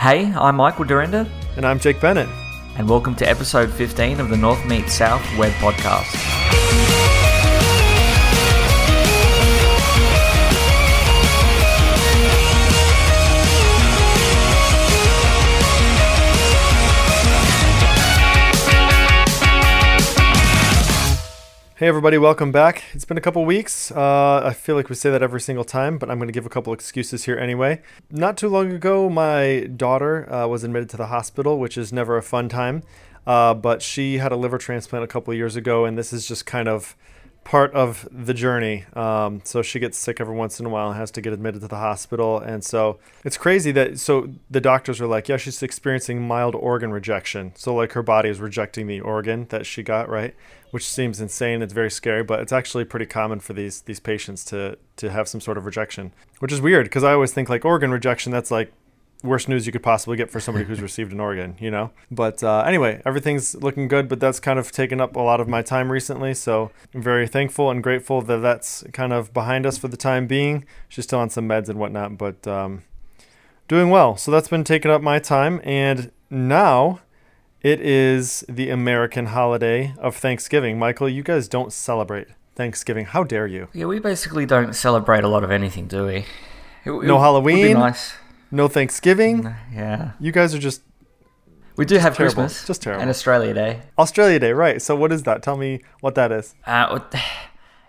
Hey, I'm Michael Dyrynda, And I'm Jake Bennett. and welcome to episode 15 of the North Meet South web podcast. Hey, everybody, welcome back. It's been a couple weeks. Uh, I feel like we say that every single time, but I'm going to give a couple excuses here anyway. Not too long ago, my daughter uh, was admitted to the hospital, which is never a fun time. Uh, but she had a liver transplant a couple years ago, and this is just kind of part of the journey. Um, so she gets sick every once in a while and has to get admitted to the hospital. And so it's crazy that so the doctors are like, yeah, she's experiencing mild organ rejection. So like her body is rejecting the organ that she got, right? Which seems insane. It's very scary, but it's actually pretty common for these these patients to to have some sort of rejection, which is weird because I always think like organ rejection that's like worst news you could possibly get for somebody who's received an organ, you know? But uh, anyway, everything's looking good, but that's kind of taken up a lot of my time recently. So I'm very thankful and grateful that that's kind of behind us for the time being. She's still on some meds and whatnot, but um, doing well. So that's been taking up my time. And now it is the American holiday of Thanksgiving. Michael, you guys don't celebrate Thanksgiving. How dare you? Yeah, we basically don't celebrate a lot of anything, do we? It- it No would be Halloween? nice. No Thanksgiving? Yeah. You guys are just We do have terrible. Christmas. Just terrible. And Australia Day. Australia Day, right? So what is that? Tell me what that is. Uh,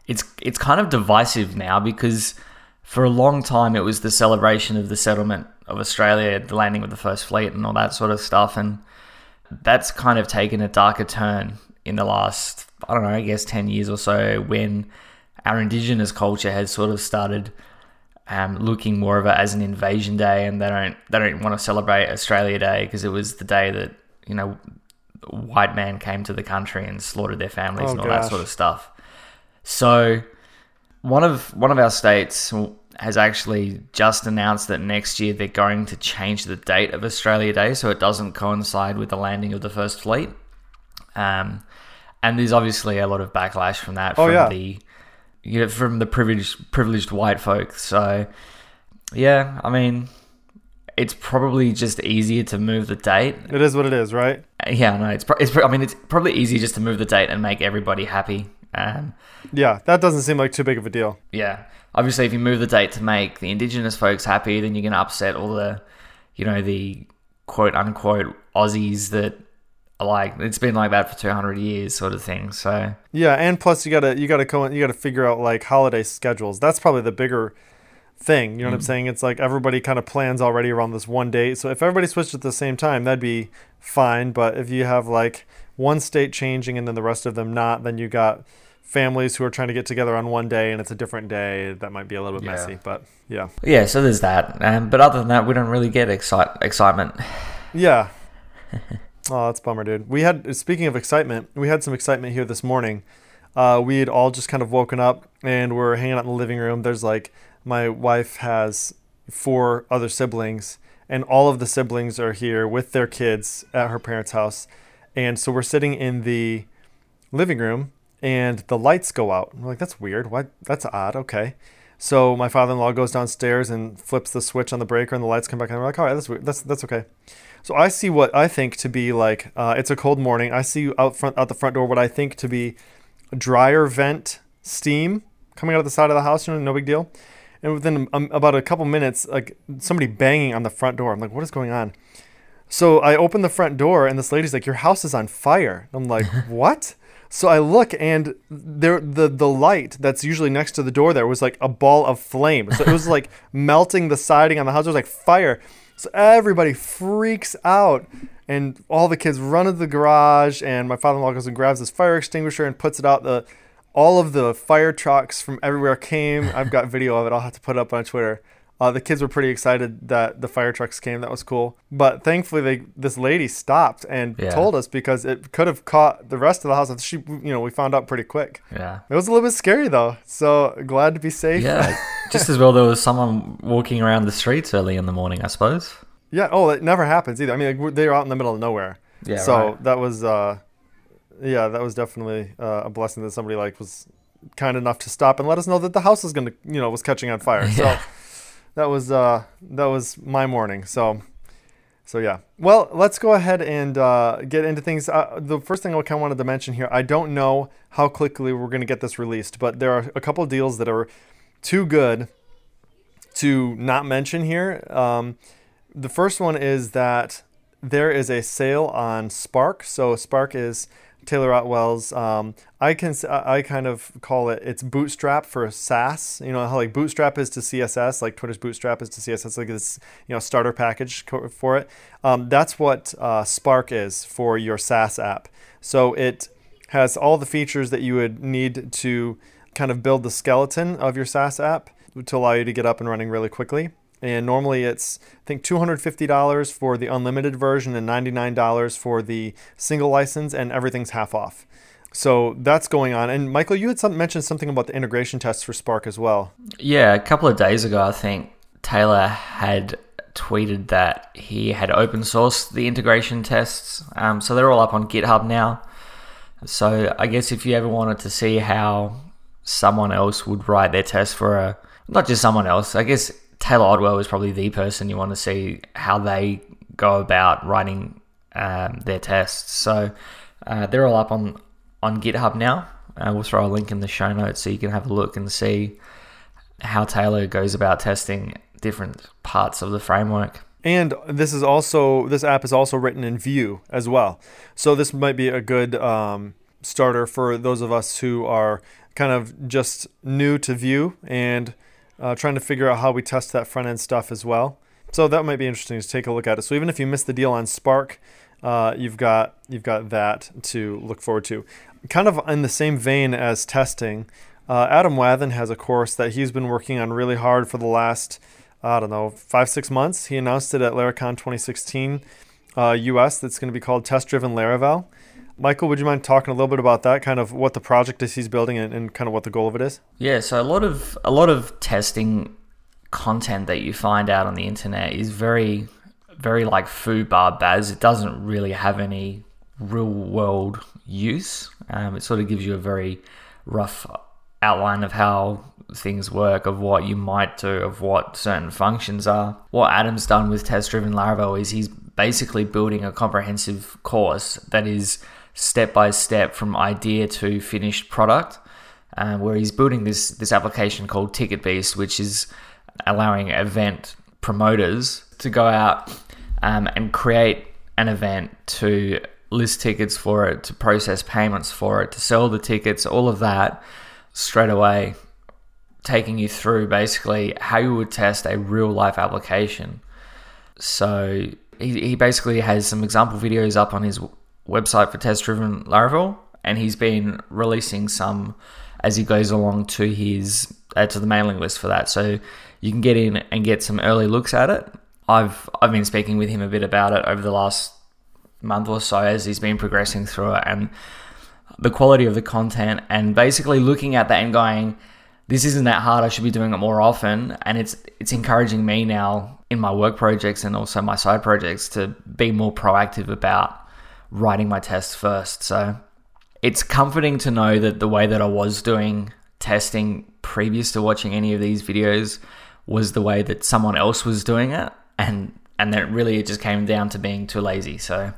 it's it's kind of divisive now because for a long time it was the celebration of the settlement of Australia, the landing of the first fleet, and all that sort of stuff, and that's kind of taken a darker turn in the last I don't know, I guess ten years or so when our indigenous culture has sort of started um, looking more of it as an invasion day, and they don't they don't want to celebrate Australia Day because it was the day that you know white man came to the country and slaughtered their families Oh, and all that sort of stuff. So one of one of our states has actually just announced that next year they're going to change the date of Australia Day so it doesn't coincide with the landing of the first fleet. Um, and there's obviously a lot of backlash from that Oh, from yeah. the you know, from the privileged privileged white folk. So yeah, I mean it's probably just easier to move the date. It is what it is, right? Yeah, no, it's, pro- it's pro- I mean it's probably easier just to move the date and make everybody happy. Um, Yeah, that doesn't seem like too big of a deal. yeah. Obviously, if you move the date to make the indigenous folks happy, then you're going to upset all the, you know, the quote unquote Aussies that like, it's been like that for 200 years, sort of thing. So, Yeah, and plus you gotta you gotta go you gotta figure out like holiday schedules. That's probably the bigger thing. You know what Mm. I'm saying? It's like everybody kind of plans already around this one date. So if everybody switched at the same time, that'd be fine. But if you have like one state changing and then the rest of them not, then you got families who are trying to get together on one day and it's a different day. That might be a little bit Yeah. messy. But yeah. yeah, so there's that. Um, but other than that, we don't really get excite- excitement. Yeah. oh, that's bummer, dude. We had speaking of excitement, we had some excitement here this morning. Uh, we had all just kind of woken up and we're hanging out in the living room. There's like my wife has four other siblings, and all of the siblings are here with their kids at her parents' house. And so we're sitting in the living room and the lights go out. We're like, that's weird. What? That's odd. Okay. So my father-in-law goes downstairs and flips the switch on the breaker, and the lights come back on. We're like, all right, that's weird. That's that's okay. So I see what I think to be like. Uh, it's a cold morning. I see out front, out the front door, what I think to be dryer vent steam coming out of the side of the house. You know, no big deal. And within um, about a couple minutes, like somebody banging on the front door. I'm like, what is going on? So I open the front door, and this lady's like, "Your house is on fire." I'm like, "What?" So I look, and there the the light that's usually next to the door there was like a ball of flame. So it was like melting the siding on the house. It was like fire. So everybody freaks out, and all the kids run into the garage. And my father-in-law goes and grabs his fire extinguisher and puts it out. The all of the fire trucks from everywhere came. I've got video of it. I'll have to put it up on Twitter. Uh, the kids were pretty excited that the fire trucks came. That was cool. But thankfully, they this lady stopped and Yeah. told us because it could have caught the rest of the house. She, you know, we found out pretty quick. Yeah. It was a little bit scary though. So glad to be safe. Yeah. Just as well there was someone walking around the streets early in the morning, I suppose. Yeah. Oh, it never happens either. I mean, like, they were out in the middle of nowhere. Yeah, So right. that was, uh, yeah, that was definitely uh, a blessing that somebody like was kind enough to stop and let us know that the house was gonna, you know, was catching on fire. Yeah. That was uh, that was my morning. So So yeah. Well, let's go ahead and uh, get into things. Uh, the first thing I kind of wanted to mention here, I don't know how quickly we're going to get this released, but there are a couple deals that are too good to not mention here. Um, the first one is that there is a sale on Spark. So Spark is Taylor Otwell's. Um, I can I kind of call it it's Bootstrap for SaaS. You know how like Bootstrap is to CSS, like Twitter's Bootstrap is to CSS, like this you know starter package for it. Um, that's what uh, Spark is for your SaaS app. So it has all the features that you would need to kind of build the skeleton of your SaaS app to allow you to get up and running really quickly. And normally it's, I think, $250 for the unlimited version and $99 for the single license, and everything's half off. So that's going on. And Michael, you had some, mentioned something about the integration tests for Spark as well. Yeah, a couple of days ago, I think Taylor had tweeted that he had open sourced the integration tests. Um, so they're all up on GitHub now. So I guess if you ever wanted to see how someone else would write their test for a, not just someone else, I guess Taylor Otwell is probably the person you want to see how they go about writing um, their tests. So uh, they're all up on on GitHub now. Uh, we'll throw a link in the show notes so you can have a look and see how Taylor goes about testing different parts of the framework. And this is also this app is also written in Vue as well. So this might be a good um, starter for those of us who are kind of just new to Vue and uh, trying to figure out how we test that front end stuff as well. So that might be interesting to take a look at it. So even if you miss the deal on Spark, uh, you've got you've got that to look forward to. Kind of in the same vein as testing, uh, Adam Wathan has a course that he's been working on really hard for the last I don't know five six months. He announced it at Laracon 2016 uh, US. That's going to be called Test Driven Laravel. Michael, would you mind talking a little bit about that, kind of what the project is he's building and, and kind of what the goal of it is? Yeah, so a lot of a lot of testing content that you find out on the internet is very very like foo bar baz. It doesn't really have any real world use. Um, it sort of gives you a very rough outline of how things work, of what you might do, of what certain functions are. What Adam's done with test driven Laravel is he's basically building a comprehensive course that is step by step from idea to finished product, uh, where he's building this this application called Ticket Beast, which is allowing event promoters to go out um, and create an event to list tickets for it, to process payments for it, to sell the tickets, all of that straight away, taking you through basically how you would test a real life application. So he, he basically has some example videos up on his website for test driven Laravel, and he's been releasing some as he goes along to his uh, to the mailing list for that. So you can get in and get some early looks at it. I've I've been speaking with him a bit about it over the last month or so as he's been progressing through it and the quality of the content and basically looking at that and going this isn't that hard I should be doing it more often and it's it's encouraging me now in my work projects and also my side projects to be more proactive about writing my tests first. So it's comforting to know that the way that I was doing testing previous to watching any of these videos was the way that someone else was doing it and and that really it just came down to being too lazy. So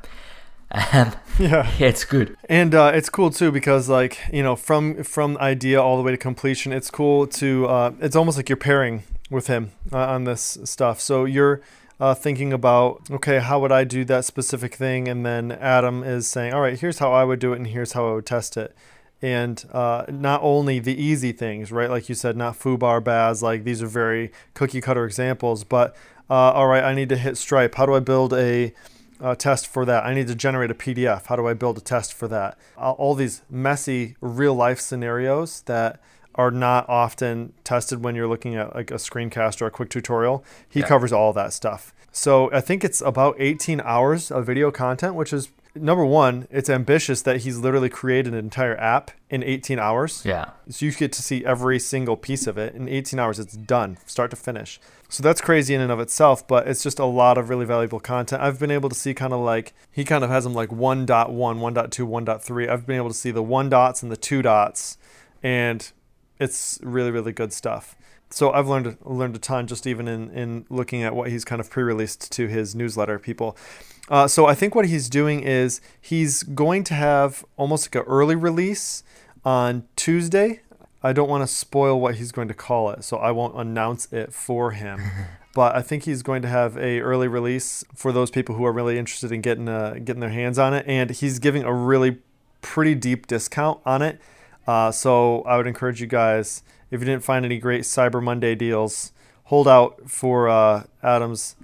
um, yeah. yeah, it's good, and uh, it's cool too because like you know from from idea all the way to completion, it's cool to uh, it's almost like you're pairing with him uh, on this stuff. So you're uh, thinking about, okay, how would I do that specific thing? And then Adam is saying, all right, here's how I would do it, and here's how I would test it. And uh, not only the easy things, right? Like you said, not foobar baz, like these are very cookie cutter examples, but uh, all right, I need to hit Stripe. How do I build a uh, test for that? I need to generate a PDF. How do I build a test for that? all these messy real life scenarios that are not often tested when you're looking at like a screencast or a quick tutorial. He yeah. covers all that stuff. So I think it's about 18 hours of video content, which is number one, it's ambitious that he's literally created an entire app in 18 hours. Yeah. So you get to see every single piece of it in 18 hours. It's done, start to finish. So that's crazy in and of itself, but it's just a lot of really valuable content. I've been able to see kind of like he kind of has them like 1.1, 1.2, 1.3. I've been able to see the one dots and the two dots, and it's really really good stuff so I've learned learned a ton just even in in looking at what he's kind of pre-released to his newsletter people. Uh, so I think what he's doing is he's going to have almost like an early release on Tuesday. I don't want to spoil what he's going to call it, so I won't announce it for him. but I think he's going to have a early release for those people who are really interested in getting uh, getting their hands on it, and he's giving a really pretty deep discount on it. Uh, so I would encourage you guys, if you didn't find any great Cyber Monday deals, hold out for uh, Adam's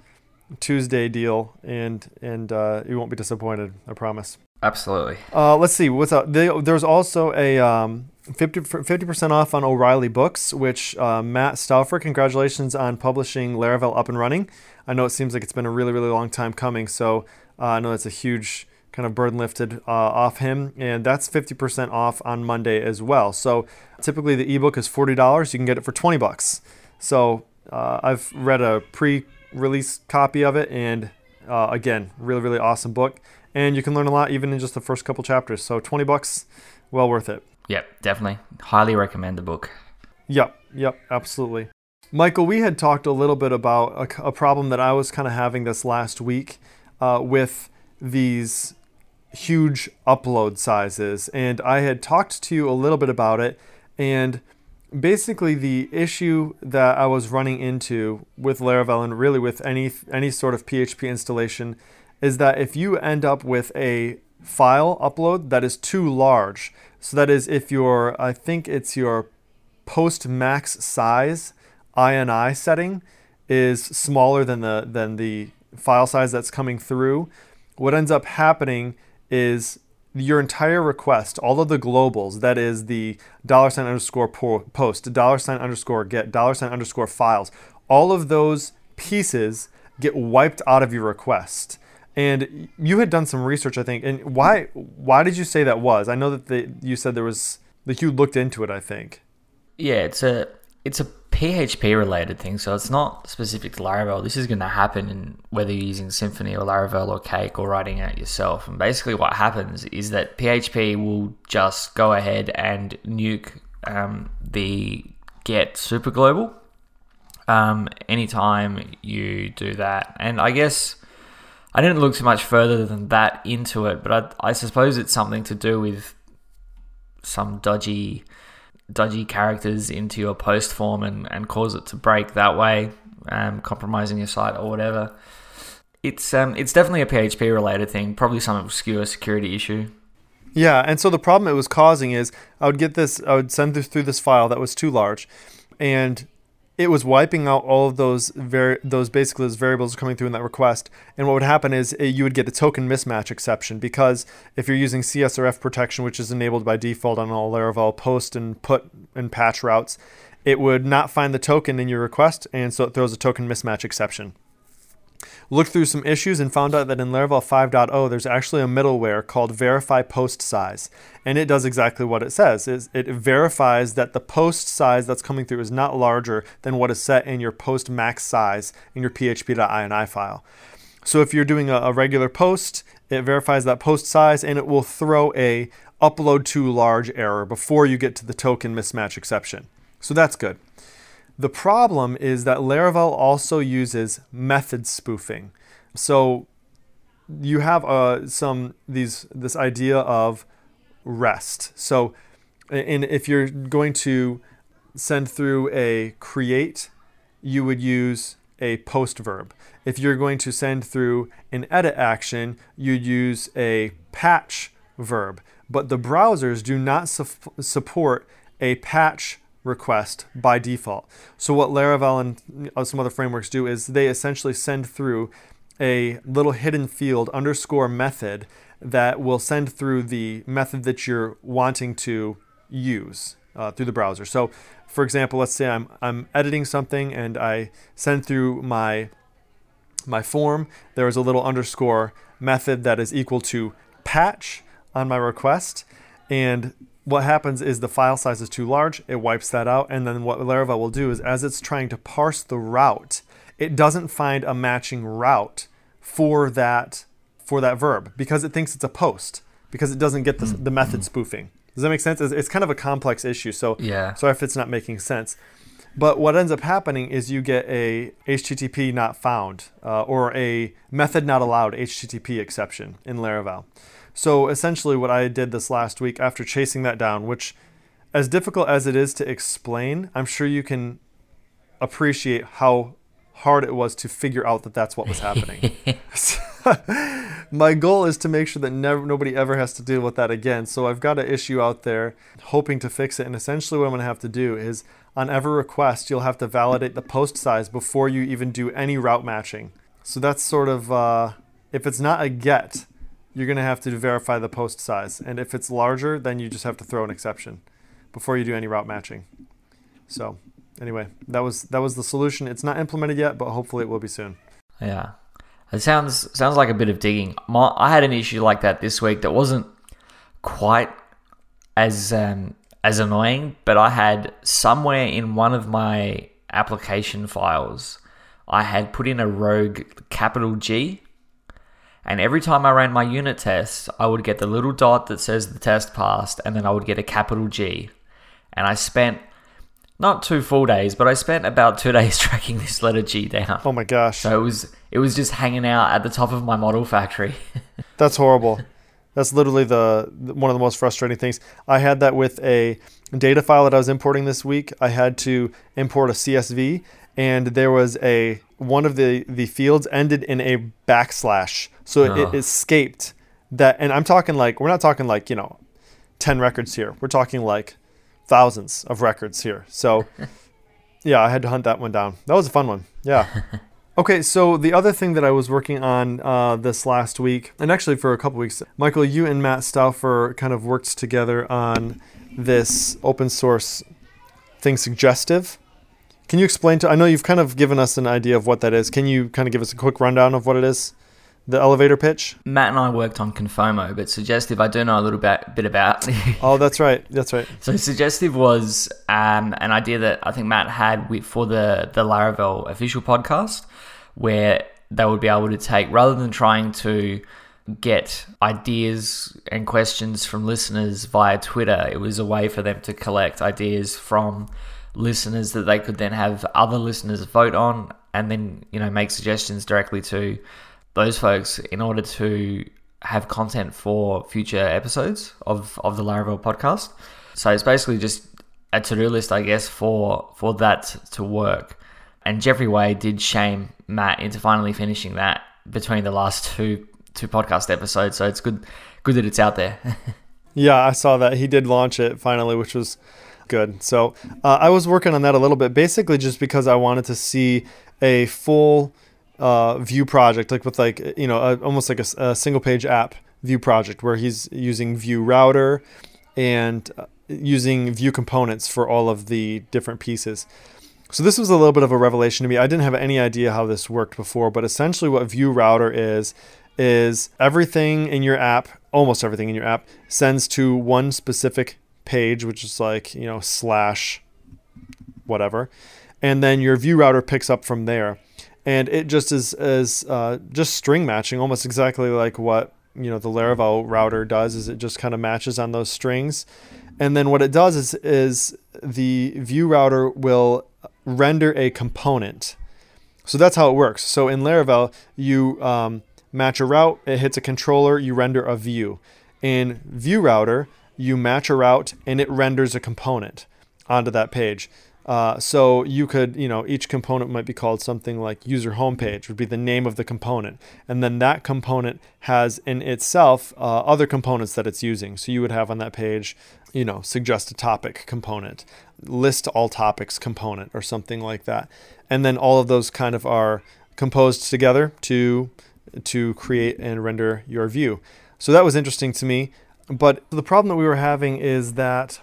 Tuesday deal, and and uh, you won't be disappointed. I promise. Absolutely. Uh, let's see what's up. There's also a um, 50 percent off on O'Reilly books, which uh, Matt Stauffer, congratulations on publishing Laravel up and running. I know it seems like it's been a really really long time coming, so uh, I know that's a huge kind of burden lifted uh, off him, and that's 50% off on Monday as well. So typically the ebook is $40. You can get it for 20 bucks. So uh, I've read a pre-release copy of it, and uh, again, really really awesome book, and you can learn a lot even in just the first couple chapters. So 20 bucks, well worth it. Yep, definitely. Highly recommend the book. Yep, yep, absolutely. Michael, we had talked a little bit about a, a problem that I was kind of having this last week uh, with these huge upload sizes. And I had talked to you a little bit about it. And basically, the issue that I was running into with Laravel and really with any any sort of PHP installation is that if you end up with a file upload that is too large, so that is if your I think it's your post max size INI setting is smaller than the than the file size that's coming through, what ends up happening is your entire request, all of the globals, that is the dollar sign underscore post, dollar sign underscore get, dollar sign underscore files, all of those pieces get wiped out of your request. And you had done some research, I think. And why why did you say that was? I know that the, you said there was that you looked into it. I think. Yeah, it's a it's a PHP related thing, so it's not specific to Laravel. This is going to happen in whether you're using Symfony or Laravel or Cake or writing it yourself. And basically, what happens is that PHP will just go ahead and nuke um, the get super global um, anytime you do that. And I guess I didn't look too much further than that into it, but I, I suppose it's something to do with some dodgy dodgy characters into your post form and, and cause it to break that way, um, compromising your site or whatever. It's um, it's definitely a PHP related thing, probably some obscure security issue. Yeah, and so the problem it was causing is I would get this, I would send this through this file that was too large, and it was wiping out all of those those basically those variables coming through in that request. And what would happen is it, you would get a token mismatch exception because if you're using CSRF protection, which is enabled by default on all Laravel post and put and patch routes, it would not find the token in your request, and so it throws a token mismatch exception looked through some issues and found out that in Laravel 5.0 there's actually a middleware called verify post size and it does exactly what it says. It verifies that the post size that's coming through is not larger than what is set in your post max size in your php.ini file. So if you're doing a, a regular post it verifies that post size and it will throw a upload too large error before you get to the token mismatch exception. So that's good the problem is that Laravel also uses method spoofing. So you have uh, some these this idea of rest. So and if you're going to send through a create, you would use a post verb. If you're going to send through an edit action, you'd use a patch verb. But the browsers do not su- support a patch request by default. So what Laravel and some other frameworks do is they essentially send through a little hidden field underscore method that will send through the method that you're wanting to use uh, through the browser. So for example, let's say I'm, I'm editing something and I send through my my form, there is a little underscore method that is equal to patch on my request. And what happens is the file size is too large, it wipes that out, and then what Laravel will do is as it's trying to parse the route, it doesn't find a matching route for that for that verb because it thinks it's a post because it doesn't get the, mm. the method spoofing. Does that make sense? It's, it's, kind of a complex issue. So yeah. sorry if it's not making sense. But what ends up happening is you get a HTTP not found uh, or a method not allowed HTTP exception in Laravel. So essentially, what I did this last week after chasing that down, which as difficult as it is to explain, I'm sure you can appreciate how hard it was to figure out that that's what was happening. My goal is to make sure that never, nobody ever has to deal with that again. So I've got an issue out there hoping to fix it. And essentially, what I'm going to have to do is on every request, you'll have to validate the post size before you even do any route matching. So that's sort of, uh, if it's not a get, you're going to have to verify the post size. And if it's larger, then you just have to throw an exception before you do any route matching. So anyway, that was that was the solution. It's not implemented yet, but hopefully it will be soon. Yeah, it sounds sounds like a bit of digging. My, I had an issue like that this week that wasn't quite as um, as annoying, but I had somewhere in one of my application files, I had put in a rogue capital G. And every time I ran my unit test, I would get the little dot that says the test passed, and then I would get a capital G. And I spent not two full days, but I spent about two days tracking this letter G down. Oh my gosh! So it was it was just hanging out at the top of my model factory. That's horrible. That's literally the one of the most frustrating things. I had that with a data file that I was importing this week. I had to import a CSV, and there was a one of the the fields ended in a backslash, so it, it escaped that. And I'm talking like we're not talking like you know, ten records here. We're talking like thousands of records here. So, yeah, I had to hunt that one down. That was a fun one. Yeah. Okay, so the other thing that I was working on uh, this last week, and actually for a couple weeks, Michael, you and Matt Stauffer kind of worked together on this open source thing, Suggestive. Can you explain to? I know you've kind of given us an idea of what that is. Can you kind of give us a quick rundown of what it is? the elevator pitch? Matt and I worked on Confomo, but Suggestive I do know a little bit, bit about. oh, that's right. That's right. So Suggestive was um, an idea that I think Matt had with, for the, the Laravel official podcast, where they would be able to take, rather than trying to get ideas and questions from listeners via Twitter, it was a way for them to collect ideas from listeners that they could then have other listeners vote on and then, you know, make suggestions directly to those folks in order to have content for future episodes of, of the Laravel podcast. So it's basically just a to-do list, I guess, for for that to work. And Jeffrey Way did shame Matt into finally finishing that between the last two two podcast episodes. So it's good good that it's out there. yeah, I saw that he did launch it finally, which was good. So uh, I was working on that a little bit, basically just because I wanted to see a full uh, Vue project, like with like you know a, almost like a, a, single page app Vue project where he's using Vue router and uh, using Vue components for all of the different pieces. So this was a little bit of a revelation to me. I didn't have any idea how this worked before, but essentially what Vue router is is everything in your app, almost everything in your app, sends to one specific page, which is like you know slash whatever, and then your Vue router picks up from there and it just is as uh, just string matching, almost exactly like what you know the Laravel router does. Is it just kind of matches on those strings, and then what it does is is the Vue router will render a component. So that's how it works. So in Laravel, you um, match a route, it hits a controller, you render a view. In Vue router, you match a route and it renders a component onto that page. Uh, so you could, you know, each component might be called something like user homepage would be the name of the component, and then that component has in itself uh, other components that it's using. So you would have on that page, you know, suggest a topic component, list all topics component, or something like that, and then all of those kind of are composed together to to create and render your view. So that was interesting to me. But the problem that we were having is that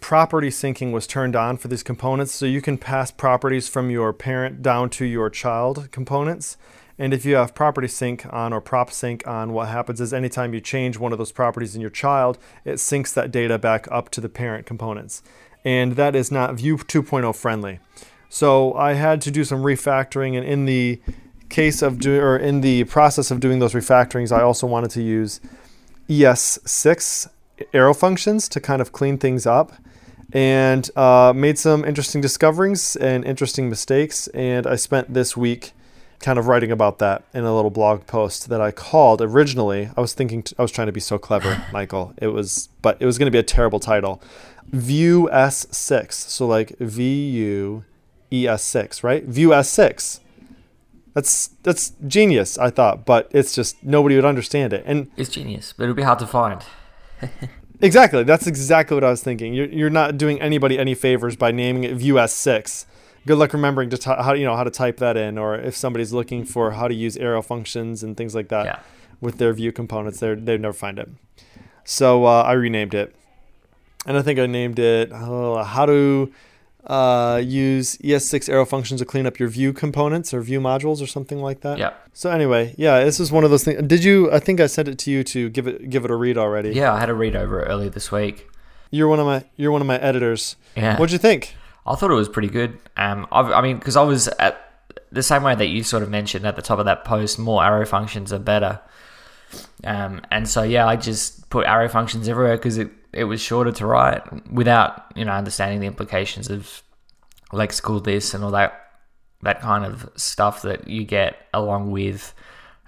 property syncing was turned on for these components. So you can pass properties from your parent down to your child components. And if you have property sync on or prop sync on, what happens is anytime you change one of those properties in your child, it syncs that data back up to the parent components. And that is not Vue 2.0 friendly. So I had to do some refactoring, and in the case of doing, or in the process of doing those refactorings, I also wanted to use ES6 arrow functions to kind of clean things up. and uh, made some interesting discoveries and interesting mistakes. And I spent this week kind of writing about that in a little blog post that I called originally. I was thinking t- I was trying to be so clever, Michael. It was, but it was going to be a terrible title. Vue S6. So like V U E S 6, right? Vue S6. That's that's genius, I thought, but it's just nobody would understand it. And It's genius, but it would be hard to find. exactly, that's exactly what I was thinking. You're you're not doing anybody any favors by naming it Vue S6. Good luck remembering to t- how you know how to type that in, or if somebody's looking for how to use arrow functions and things like that Yeah. with their Vue components, they they'd never find it. So uh, I renamed it, and I think I named it uh, how to uh, use ES6 arrow functions to clean up your Vue components or Vue modules or something like that. Yeah. So anyway, yeah, this is one of those things. Did you? I think I sent it to you to give it give it a read already. Yeah, I had a read over it earlier this week. You're one of my you're one of my editors. Yeah. What'd you think? I thought it was pretty good. Um, I've, I mean, because I was at the same way that you sort of mentioned at the top of that post, more arrow functions are better. Um, and so yeah, I just put arrow functions everywhere because it, it was shorter to write without you know understanding the implications of lexical this and all that that kind of stuff that you get along with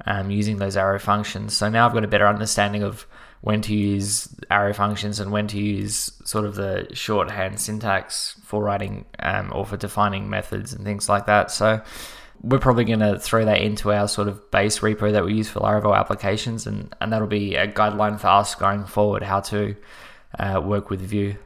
um, using those arrow functions. So now I've got a better understanding of when to use arrow functions and when to use sort of the shorthand syntax for writing um, or for defining methods and things like that. So we're probably going to throw that into our sort of base repo that we use for Laravel applications, and, and that'll be a guideline for us going forward how to uh, work with Vue.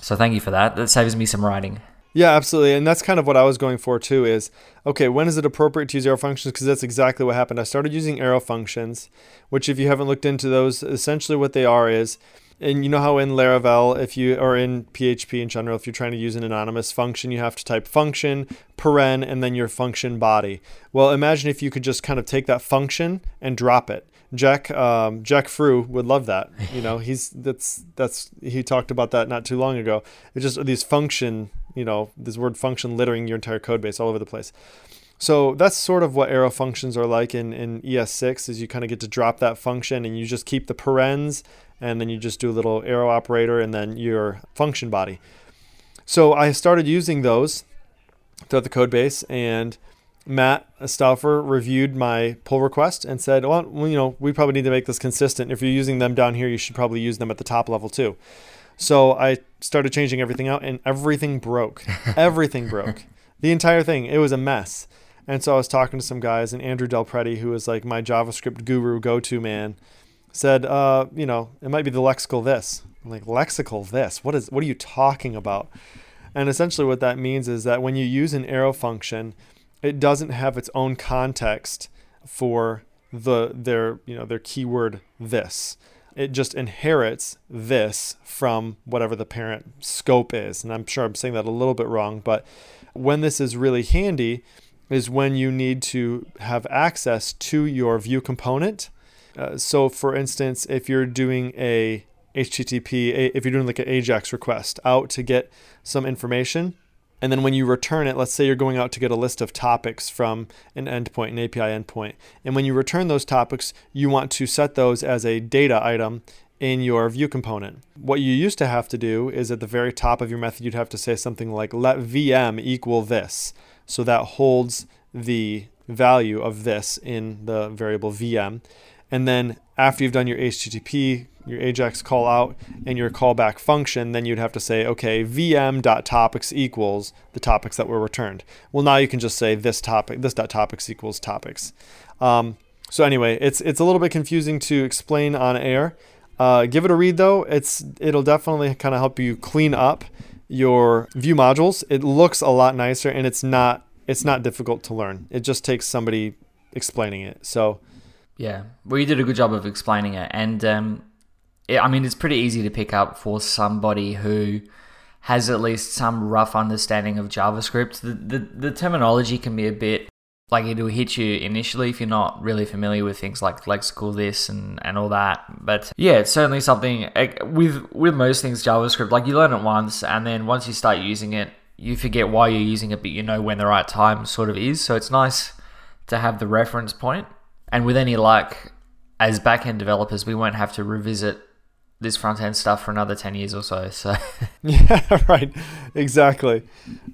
So thank you for that. That saves me some writing. Yeah, absolutely. And that's kind of what I was going for too is okay, when is it appropriate to use arrow functions? Because that's exactly what happened. I started using arrow functions, which, if you haven't looked into those, essentially what they are is, and you know how in Laravel, if you or in PHP in general, if you're trying to use an anonymous function, you have to type function, paren, and then your function body. Well, imagine if you could just kind of take that function and drop it. Jack um, Jack Frew would love that. You know, he's that's that's he talked about that not too long ago. It's just these function, you know, this word function littering your entire code base all over the place. So that's sort of what arrow functions are like in, in ES6 is you kind of get to drop that function and you just keep the parens and then you just do a little arrow operator and then your function body. So I started using those throughout the code base and Matt Stauffer reviewed my pull request and said, well, you know, we probably need to make this consistent. If you're using them down here, you should probably use them at the top level too. So I started changing everything out and everything broke. everything broke. The entire thing. It was a mess. And so I was talking to some guys, and Andrew Del Prete, who is like my JavaScript guru go to man, said, uh, you know, it might be the lexical this. I'm like, lexical this? What is what are you talking about? And essentially what that means is that when you use an arrow function, it doesn't have its own context for the their you know their keyword this. It just inherits this from whatever the parent scope is. And i'm sure i'm saying that a little bit wrong but when this is really handy is when you need to have access to your Vue component. Uh, so for instance if you're doing a http if you're doing like an ajax request out to get some information and then when you return it, let's say you're going out to get a list of topics from an endpoint, an API endpoint. And when you return those topics, you want to set those as a data item in your Vue component. What you used to have to do is at the very top of your method, you'd have to say something like let VM equal this. So that holds the value of this in the variable VM. And then after you've done your HTTP, your AJAX call out, and your callback function, then you'd have to say, okay, VM.topics equals the topics that were returned. Well, now you can just say this topic, this topics equals topics. Um, so anyway, it's it's a little bit confusing to explain on air. Uh, give it a read though. It's it'll definitely kind of help you clean up your Vue modules. It looks a lot nicer, and it's not it's not difficult to learn. It just takes somebody explaining it. So. Yeah, well, you did a good job of explaining it, and um, it, I mean, it's pretty easy to pick up for somebody who has at least some rough understanding of JavaScript. The, the the terminology can be a bit like it'll hit you initially if you're not really familiar with things like lexical this and, and all that. But yeah, it's certainly something with with most things JavaScript. Like you learn it once, and then once you start using it, you forget why you're using it, but you know when the right time sort of is. So it's nice to have the reference point. And with any luck, as backend developers, we won't have to revisit this front end stuff for another 10 years or so. So, Yeah, right. Exactly.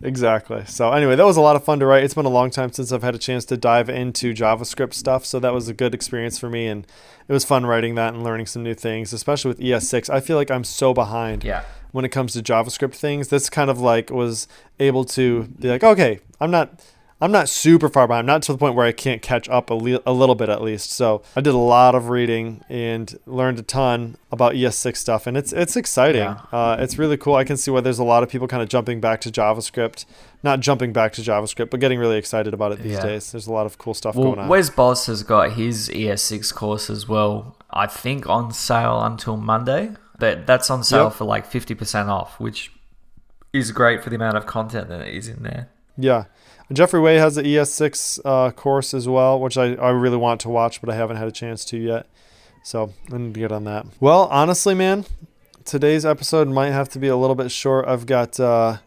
Exactly. So anyway, that was a lot of fun to write. It's been a long time since I've had a chance to dive into JavaScript stuff, so that was a good experience for me and it was fun writing that and learning some new things, especially with ES6. I feel like I'm so behind yeah. when it comes to JavaScript things. This kind of like was able to be like, okay, I'm not I'm not super far behind. I'm not to the point where I can't catch up a, le- a little bit at least. So I did a lot of reading and learned a ton about ES6 stuff, and it's it's exciting. Yeah. Uh, it's really cool. I can see why there's a lot of people kind of jumping back to JavaScript, not jumping back to JavaScript, but getting really excited about it these Yeah. days. There's a lot of cool stuff Well, going on. Wes Bos has got his ES6 course as well, I think on sale until Monday. But that's on sale Yep. for like 50% off, which is great for the amount of content that is in there. Yeah. Jeffrey Way has the ES6 uh, course as well, which I, I really want to watch, but I haven't had a chance to yet. So I need to get on that. Well, honestly, man, today's episode might have to be a little bit short. I've got uh,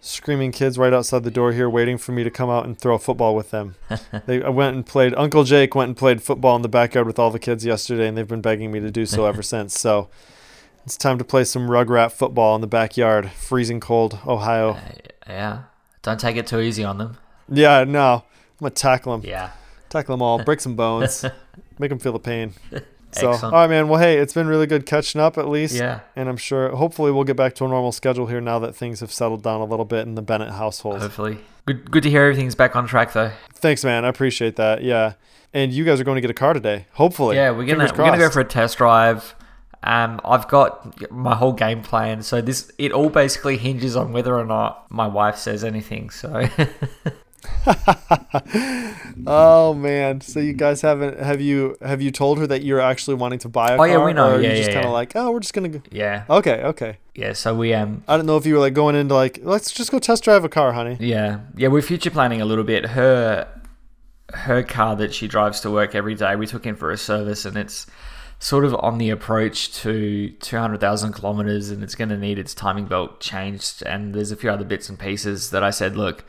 screaming kids right outside the door here waiting for me to come out and throw a football with them. they I went and played, Uncle Jake went and played football in the backyard with all the kids yesterday, and they've been begging me to do so ever since. So it's time to play some rugrat football in the backyard, freezing cold Ohio. Uh, yeah. Don't take it too easy on them. Yeah, no. I'm gonna tackle them, Yeah. tackle them all, break some bones, make them feel the pain. So, Excellent. all right, man. Well, hey, it's been really good catching up at least, Yeah. and I'm sure hopefully we'll get back to a normal schedule here now that things have settled down a little bit in the Bennett household. Hopefully. Good good to hear everything's back on track though. Thanks, man. I appreciate that. Yeah, and you guys are going to get a car today, hopefully. Yeah, we're gonna we're gonna go for a test drive. Um, I've got my whole game plan, so this it all basically hinges on whether or not my wife says anything. So oh man, so you guys haven't have you have you told her that you're actually wanting to buy a Oh, car? yeah, we know. Or are Yeah, you just yeah, kind of like, oh, we're just gonna go. yeah, Okay, okay. yeah. So we um I don't know if you were like going into like, let's just go test drive a car, honey. yeah yeah we're future planning a little bit. Her her car that she drives to work every day, we took in for a service, and it's sort of on the approach to 200,000 kilometers and it's going to need its timing belt changed and there's a few other bits and pieces that I said look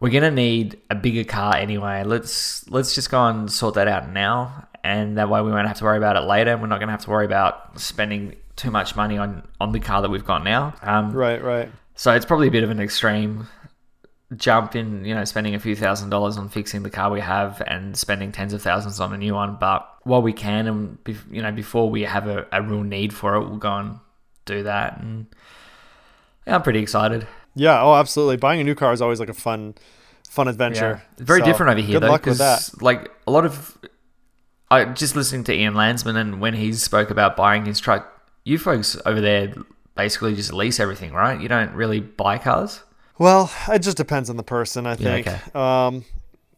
we're going to need a bigger car anyway let's let's just go and sort that out now and that way we won't have to worry about it later we're not going to have to worry about spending too much money on on the car that we've got now um, Right, right. so it's probably a bit of an extreme jump in, you know, spending a few thousand dollars on fixing the car we have and spending tens of thousands on a new one. But while we can, and you know, before we have a, a real need for it, we'll go and do that. And yeah, I'm pretty excited. Yeah. Oh, absolutely. Buying a new car is always like a fun, fun adventure. It's very So, different over here, Good though. luck with that. Like a lot of, I just listening to Ian Landsman and when he spoke about buying his truck, you folks over there basically just lease everything, right? You don't really buy cars. Well, it just depends on the person, I Yeah, think. okay. Um,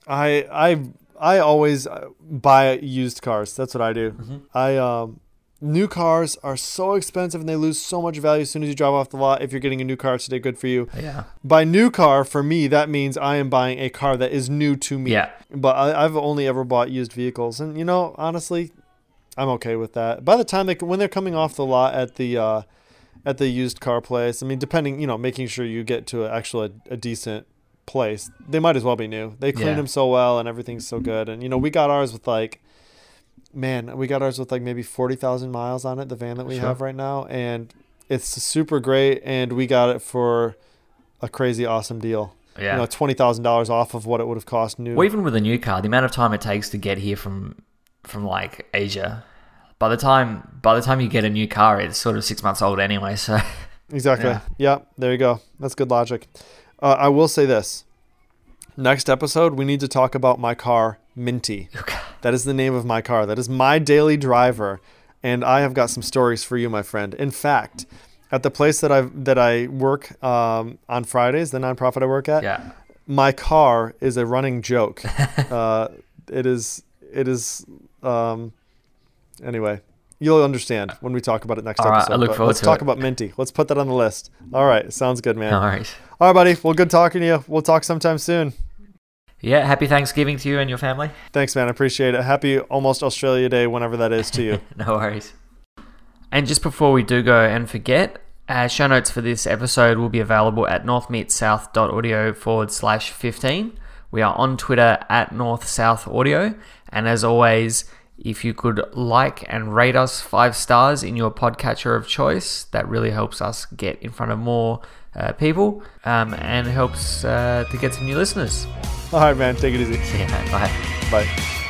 I I I always uh, buy used cars. That's what I do. Mm-hmm. I um, new cars are so expensive and they lose so much value as soon as you drive off the lot. If you're getting a new car today, good for you. Yeah. By new car for me, that means I am buying a car that is new to me. Yeah. But I, I've only ever bought used vehicles, and you know, honestly, I'm okay with that. By the time they when they're coming off the lot at the uh, at the used car place, I mean, depending, you know, making sure you get to a, actual a, a decent place, they might as well be new. They clean Yeah. them so well, and everything's so good. And you know, we got ours with like, man, we got ours with like maybe forty thousand miles on it, the van that we Sure. have right now, and it's super great. And we got it for a crazy awesome deal. Yeah. You know, twenty thousand dollars off of what it would have cost new. Well, even with a new car, the amount of time it takes to get here from from like Asia, by the time by the time you get a new car, it's sort of six months old anyway. So Exactly. Yeah. Yeah. there you go. That's good logic. Uh, I will say this. Next episode, we need to talk about my car, Minty. That is the name of my car. That is my daily driver, and I have got some stories for you, my friend. In fact, at the place that I that I work um, on Fridays, the nonprofit I work at, yeah, my car is a running joke. uh, it is. It is. Um, anyway, you'll understand when we talk about it next All right, episode. I look forward let's to talk it. about Minty. Let's put that on the list. All right, sounds good, man. no worries. All right, buddy. Well, good talking to you. We'll talk sometime soon. Yeah, happy Thanksgiving to you and your family. Thanks, man. I appreciate it. Happy almost Australia Day, whenever that is to you. No worries. And just before we do go and forget, uh, show notes for this episode will be available at northmeetsouth.audio forward slash 15. We are on Twitter at North South Audio. And as always, If you could like and rate us five stars in your podcatcher of choice, that really helps us get in front of more uh, people um, and helps uh, to get some new listeners. All right, man. Take it easy. Yeah, bye. Bye.